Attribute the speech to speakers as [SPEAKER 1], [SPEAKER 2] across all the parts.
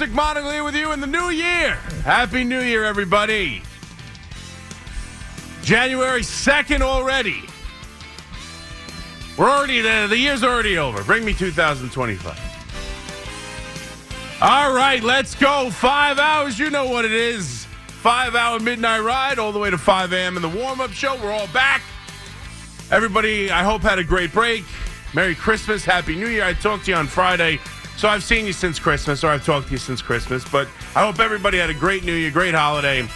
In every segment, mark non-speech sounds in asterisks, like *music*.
[SPEAKER 1] McMonagle
[SPEAKER 2] with you in the new year. Happy New Year, everybody. January 2nd already. We're already, the, the year's already over. Bring me 2025. All right, let's go. Five hours. You know what it is. Five hour midnight ride all the way to 5 a.m. in the warm up show. We're all back. Everybody, I hope had a great break. Merry Christmas, Happy New Year. I talked to you on Friday, so I've seen you since Christmas, or I've talked to you since Christmas. But I hope everybody had a great New Year, great holiday,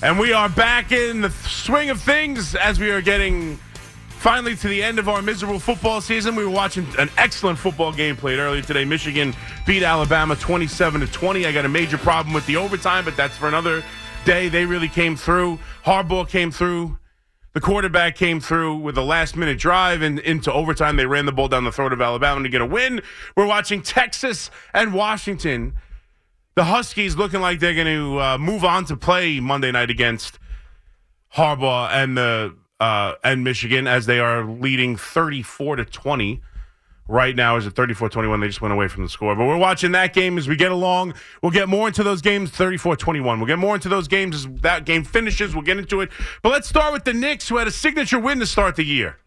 [SPEAKER 2] and we are back in the swing of things as we are getting finally to the end of our miserable football season. We were watching an excellent football game played earlier today. Michigan beat Alabama 27 to 20. I got a major problem with the overtime, but that's for another day. They really came through. Harbaugh came through. The quarterback came through with a last minute drive and into overtime. They ran the ball down the throat of Alabama to get a win. We're watching Texas and Washington. The Huskies looking like they're going to uh, move on to play Monday night against Harbaugh and the uh, and Michigan as they are leading 34 to 20 right now is at 34-21 they just went away from the score but we're watching that game as we get along we'll get more into those games 34-21 we'll get more into those games as that game finishes we'll get into it but let's start with the Knicks who had a signature win to start the year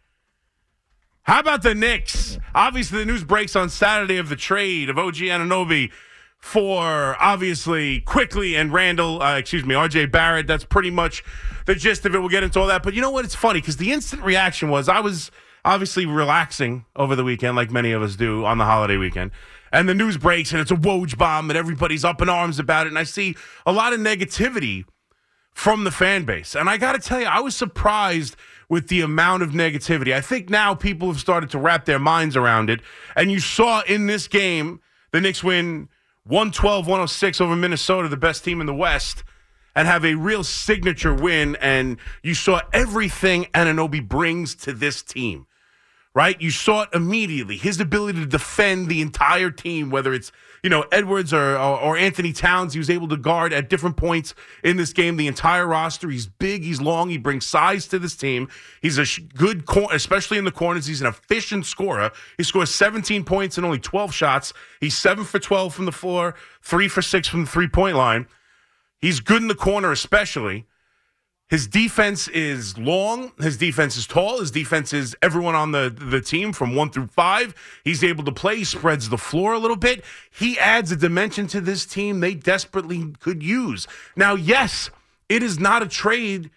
[SPEAKER 2] how about the Knicks obviously the news breaks on Saturday of the trade of OG Anunoby for obviously Quickley and Randle, uh, excuse me, RJ Barrett. That's pretty much the gist of it. We'll get into all that. But you know what? It's funny because the instant reaction was I was obviously relaxing over the weekend, like many of us do on the holiday weekend. And the news breaks and it's a Woj bomb and everybody's up in arms about it. And I see a lot of negativity from the fan base. And I got to tell you, I was surprised with the amount of negativity. I think now people have started to wrap their minds around it. And you saw in this game, the Knicks win 112 106 over Minnesota, the best team in the West, and have a real signature win. And you saw everything Anunoby brings to this team, right? You saw it immediately. His ability to defend the entire team, whether it's you know Edwards or, or, or Anthony Towns, he was able to guard at different points in this game the entire roster. He's big, he's long, he brings size to this team. He's a good, cor- especially in the corners. He's an efficient scorer. He scores 17 points and only 12 shots. He's seven for 12 from the floor, three for six from the three point line. He's good in the corner, especially. His defense is long. His defense is tall. His defense is everyone on the, the team from one through five. He's able to play. Spreads the floor a little bit. He adds a dimension to this team they desperately could use. Now, yes, it is not a trade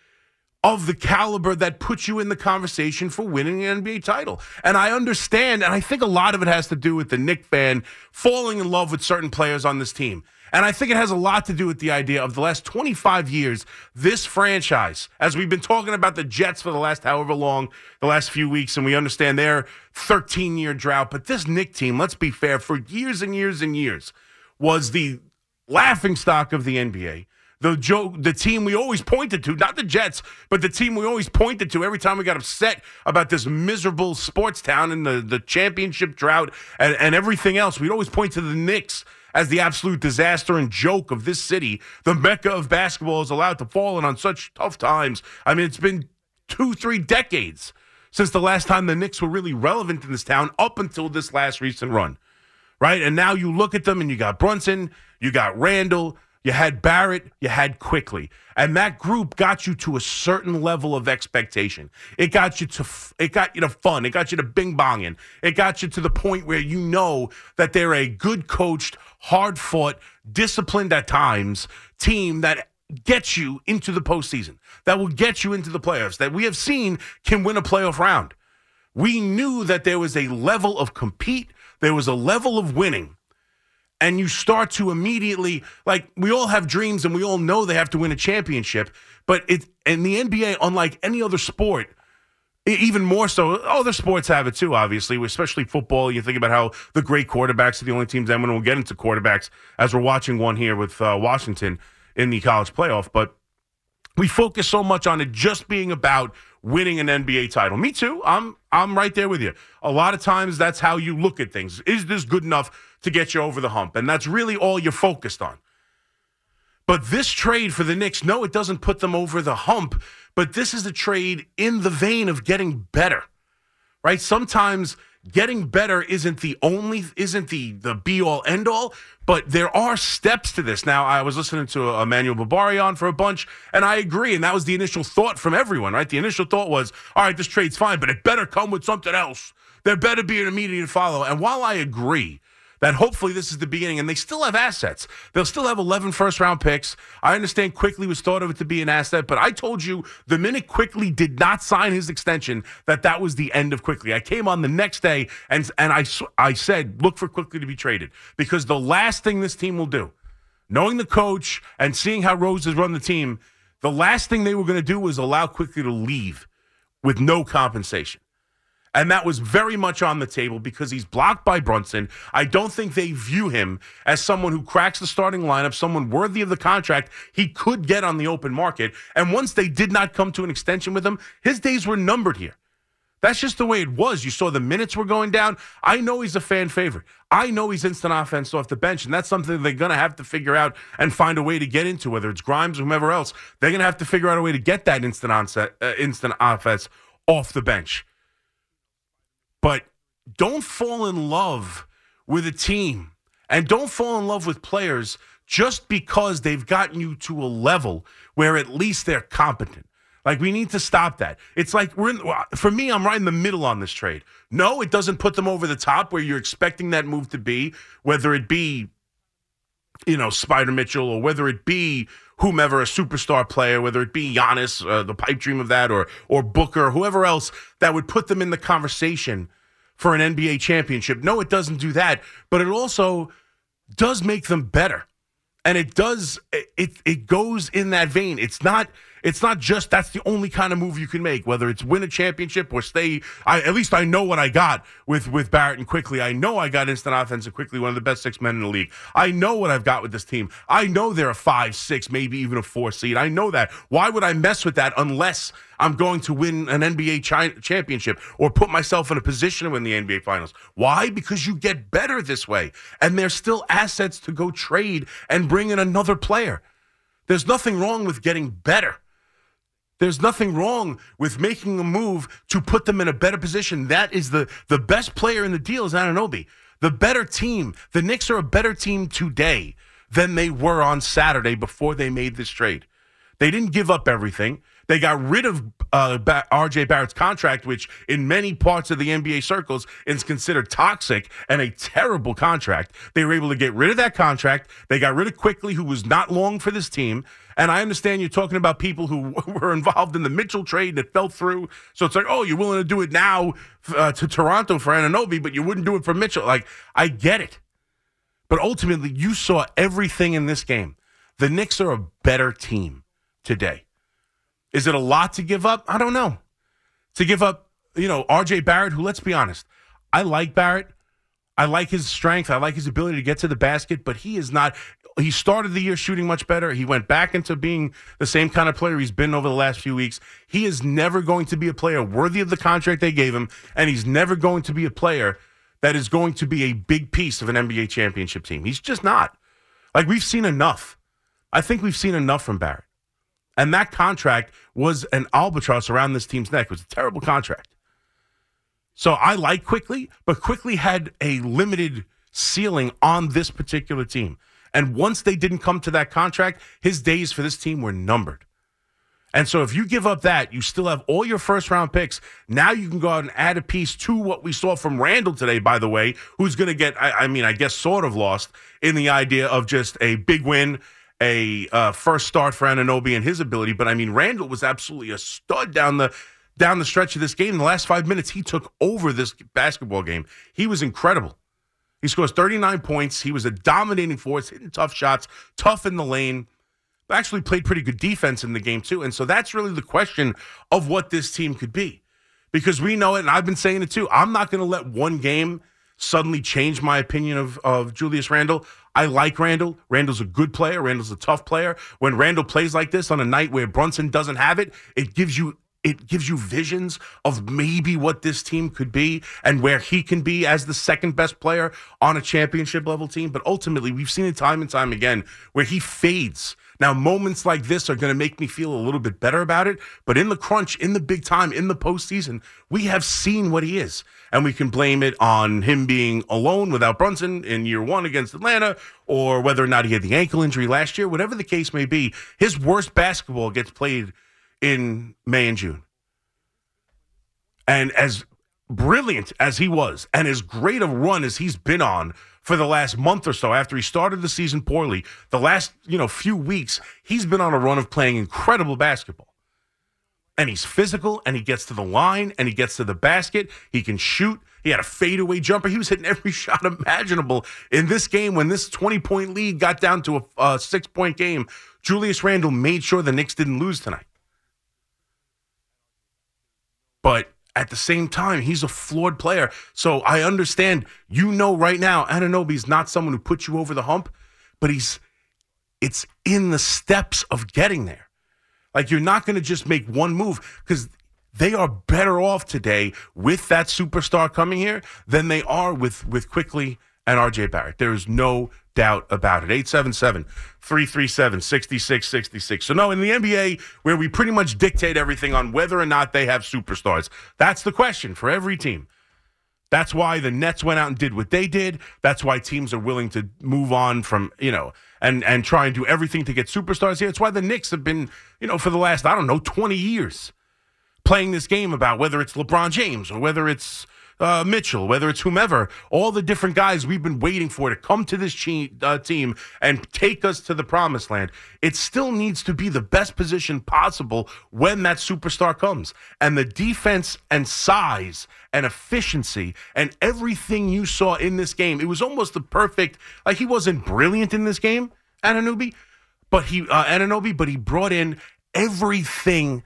[SPEAKER 2] of the caliber that puts you in the conversation for winning an NBA title. And I understand, and I think a lot of it has to do with the Knick fan falling in love with certain players on this team. And I think it has a lot to do with the idea of the last 25 years, this franchise, as we've been talking about the Jets for the last however long, the last few weeks, and we understand their 13 year drought. But this Knick team, let's be fair, for years and years and years, was the laughing stock of the NBA. The joke, the team we always pointed to, not the Jets, but the team we always pointed to every time we got upset about this miserable sports town and the, the championship drought and, and everything else. We'd always point to the Knicks as the absolute disaster and joke of this city. The mecca of basketball is allowed to fall in on such tough times. I mean, it's been two, three decades since the last time the Knicks were really relevant in this town up until this last recent run. Right? And now you look at them and you got Brunson, you got Randle, you had Barrett, you had Quickley, and that group got you to a certain level of expectation. It got you to it got you to fun. It got you to bing bonging. It got you to the point where you know that they're a good coached, hard fought, disciplined at times team that gets you into the postseason. That will get you into the playoffs. That we have seen can win a playoff round. We knew that there was a level of compete. There was a level of winning and you start to immediately like we all have dreams and we all know they have to win a championship but it in the nba unlike any other sport even more so other sports have it too obviously especially football. You think about how the great quarterbacks are the only teams that we'll get into quarterbacks as we're watching one here with uh, washington in the college playoff but we focus so much on it just being about winning an NBA title. Me too. I'm I'm right there with you. A lot of times that's how you look at things. Is this good enough to get you over the hump? And that's really all you're focused on. But this trade for the Knicks, no, it doesn't put them over the hump, but this is a trade in the vein of getting better. Right? Sometimes getting better isn't the only isn't the the be all end all but there are steps to this. Now i was listening to emmanuel Barbarian for a bunch and i agree and that was the initial thought from everyone right? The initial thought was all right this trade's fine but it better come with something else. There better be an immediate follow. And while i agree that hopefully this is the beginning. And they still have assets. They'll still have 11 first round picks. I understand Quickley was thought of it to be an asset, but I told you the minute Quickley did not sign his extension that that was the end of Quickley. I came on the next day and and I I said look for Quickley to be traded because the last thing this team will do, knowing the coach and seeing how Rose has run the team, the last thing they were going to do was allow Quickley to leave with no compensation. And that was very much on the table because he's blocked by Brunson. I don't think they view him as someone who cracks the starting lineup, someone worthy of the contract he could get on the open market. And once they did not come to an extension with him, his days were numbered here. That's just the way it was. You saw the minutes were going down. I know he's a fan favorite. I know he's instant offense off the bench, and that's something they're going to have to figure out and find a way to get into, whether it's Grimes or whomever else. They're going to have to figure out a way to get that instant onset, uh, instant offense off the bench. But don't fall in love with a team and don't fall in love with players just because they've gotten you to a level where at least they're competent. Like we need to stop that. It's like we're in, for me, I'm right in the middle on this trade. No, it doesn't put them over the top where you're expecting that move to be, whether it be, you know, Spida Mitchell or whether it be whomever, a superstar player, whether it be Giannis, uh, the pipe dream of that, or or Booker, whoever else that would put them in the conversation for an NBA championship. No, it doesn't do that, but it also does make them better. And it does it it goes in that vein. It's not it's not just that's the only kind of move you can make, whether it's win a championship or stay. I, at least I know what I got with with Barrett and Quickley. I know I got instant offense and Quickley, one of the best six men in the league. I know what I've got with this team. I know they're a five, six, maybe even a four seed. I know that. Why would I mess with that unless I'm going to win an NBA chi- championship or put myself in a position to win the NBA finals? Why? Because you get better this way, and there's still assets to go trade and bring in another player. There's nothing wrong with getting better. There's nothing wrong with making a move to put them in a better position. That is the the best player in the deal is Anunoby. The better team. The Knicks are a better team today than they were on Saturday before they made this trade. They didn't give up everything. They got rid of uh, RJ Barrett's contract, which in many parts of the NBA circles is considered toxic and a terrible contract. They were able to get rid of that contract. They got rid of Quickley, who was not long for this team. And I understand you're talking about people who *laughs* were involved in the Mitchell trade that fell through. So it's like, oh, you're willing to do it now uh, to Toronto for Anunoby, but you wouldn't do it for Mitchell. Like, I get it. But ultimately, you saw everything in this game. The Knicks are a better team today. Is it a lot to give up? I don't know. To give up, you know, RJ Barrett, who, let's be honest, I like Barrett. I like his strength. I like his ability to get to the basket, but he is not. He started the year shooting much better. He went back into being the same kind of player he's been over the last few weeks. He is never going to be a player worthy of the contract they gave him, and he's never going to be a player that is going to be a big piece of an NBA championship team. He's just not. Like, we've seen enough. I think we've seen enough from Barrett. And that contract was an albatross around this team's neck. It was a terrible contract. So I like Quickley, but Quickley had a limited ceiling on this particular team. And once they didn't come to that contract, his days for this team were numbered. And so if you give up that, you still have all your first round picks. Now you can go out and add a piece to what we saw from Randle today, by the way, who's going to get, I, I, mean, I guess sort of lost in the idea of just a big win a uh, first start for Anunoby and his ability, but I mean Randle was absolutely a stud down the down the stretch of this game. In the last five minutes, he took over this basketball game. He was incredible. He scores 39 points. He was a dominating force, hitting tough shots, tough in the lane. Actually played pretty good defense in the game too. And so that's really the question of what this team could be. Because we know it, and I've been saying it too. I'm not going to let one game suddenly change my opinion of, of Julius Randle. I like Randle. Randle's a good player. Randle's a tough player. When Randle plays like this on a night where Brunson doesn't have it, it gives you it gives you visions of maybe what this team could be and where he can be as the second best player on a championship level team. But ultimately, we've seen it time and time again where he fades. Now, moments like this are going to make me feel a little bit better about it. But in the crunch, in the big time, in the postseason, we have seen what he is. And we can blame it on him being alone without Brunson in year one against Atlanta, or whether or not he had the ankle injury last year, whatever the case may be. His worst basketball gets played in May and June. And as brilliant as he was, and as great a run as he's been on for the last month or so after he started the season poorly, the last, you know, few weeks, he's been on a run of playing incredible basketball. And he's physical and he gets to the line and he gets to the basket. He can shoot. He had a fadeaway jumper. He was hitting every *laughs* shot imaginable in this game when this 20 point lead got down to a, a six point game. Julius Randle made sure the Knicks didn't lose tonight. But at the same time, he's a flawed player. So I understand, you know, right now, Anunoby's not someone who puts you over the hump, but he's, it's in the steps of getting there. Like you're not going to just make one move because they are better off today with that superstar coming here than they are with with Quickley and RJ Barrett. There is no doubt about it. 877 337 6666. So, no, in the NBA, where we pretty much dictate everything on whether or not they have superstars, that's the question for every team. That's why the Nets went out and did what they did. That's why teams are willing to move on from, you know, and and try and do everything to get superstars here. It's why the Knicks have been, you know, for the last, I don't know, 20 years playing this game about whether it's LeBron James or whether it's uh, Mitchell, whether it's whomever, all the different guys we've been waiting for to come to this che- uh, team and take us to the promised land, it still needs to be the best position possible when that superstar comes. And the defense and size and efficiency and everything you saw in this game, it was almost the perfect. Like he wasn't brilliant in this game, Anunoby, but he uh, Anunoby, but he brought in everything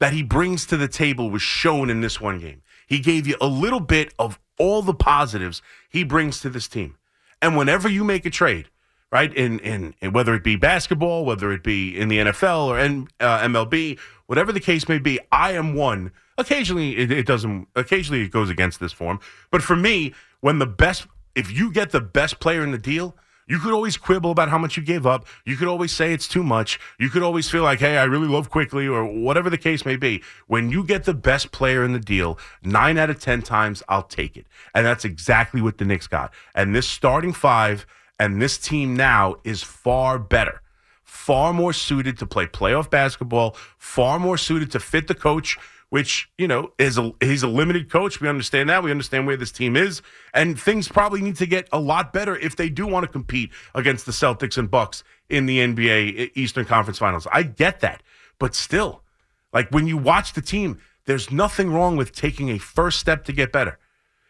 [SPEAKER 2] that he brings to the table was shown in this one game. He gave you a little bit of all the positives he brings to this team. And whenever you make a trade, right, in, in, in whether it be basketball, whether it be in the NFL or N, uh, MLB, whatever the case may be, I am one. Occasionally, it, it doesn't, occasionally it goes against this form. But for me, when the best, if you get the best player in the deal, you could always quibble about how much you gave up. You could always say it's too much. You could always feel like, hey, I really love Quickley or whatever the case may be. When you get the best player in the deal, nine out of 10 times, I'll take it. And that's exactly what the Knicks got. And this starting five and this team now is far better, far more suited to play playoff basketball, far more suited to fit the coach which you know is a he's a limited coach. We understand that. We understand where this team is, and things probably need to get a lot better if they do want to compete against the Celtics and Bucks in the NBA Eastern Conference Finals. I get that, but still, like when you watch the team, there's nothing wrong with taking a first step to get better.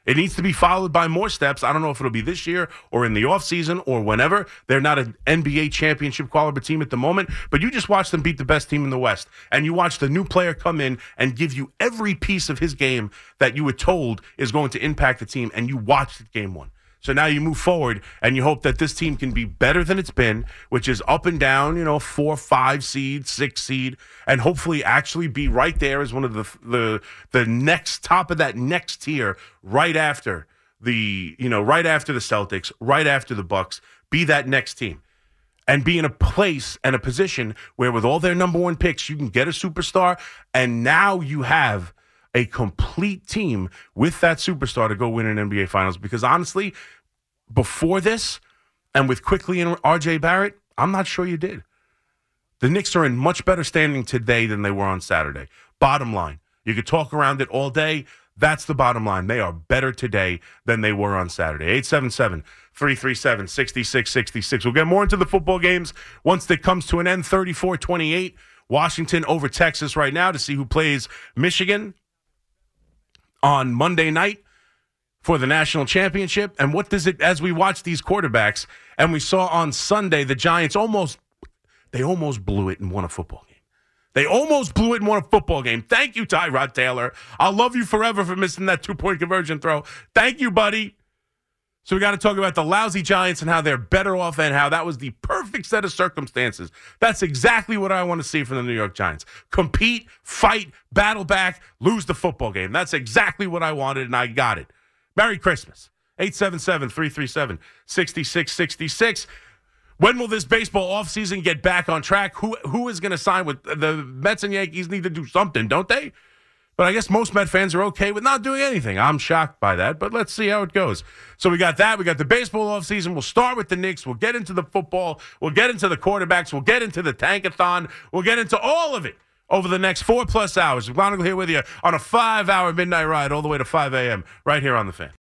[SPEAKER 2] It needs to be followed by more steps. I don't know if it'll be this year or in the offseason or whenever. They're not an NBA championship caliber team at the moment, but you just watch them beat the best team in the West. And you watch the new player come in and give you every piece of his game that you were told is going to impact the team. And you watched it game one. So now you move forward and you hope that this team can be better than it's been, which is up and down, you know, four, five seed, six seed, and hopefully actually be right there as one of the the the next top of that next tier, right after the you know right after the Celtics, right after the Bucks, be that next team. And be in a place and a position where, with all their number one picks, you can get a superstar. And now you have a complete team with that superstar to go win an NBA Finals. Because honestly, before this and with Quickley and RJ Barrett, I'm not sure you did. The Knicks are in much better standing today than they were on Saturday. Bottom line. You could talk around it all day. That's the bottom line. They are better today than they were on Saturday. 877 337 6666. We'll get more into the football games once it comes to an end 34 28. Washington over Texas right now to see who plays Michigan on Monday night for the national championship. And what does it, as we watch these quarterbacks, and we saw on Sunday, the Giants almost, they almost blew it and won a football game. They almost blew it and won a football game. Thank you, Tyrod Taylor. I'll love you forever for missing that two point conversion throw. Thank you, buddy. So we got to talk about the lousy Giants and how they're better off and how that was the perfect set of circumstances. That's exactly what I want to see from the New York Giants. Compete, fight, battle back, lose the football game. That's exactly what I wanted, and I got it. Merry Christmas. 877 337 6666. When will this baseball offseason get back on track? Who who is going to sign with the Mets and Yankees need to do something, don't they? But I guess most Met fans are okay with not doing anything. I'm shocked by that, but let's see how it goes. So we got that. We got the baseball offseason. We'll start with the Knicks. We'll get into the football. We'll get into the quarterbacks. We'll get into the tankathon. We'll get into all of it over the next four plus hours. Monagle here with you on a five hour midnight ride all the way to 5 a.m. right here on the fan.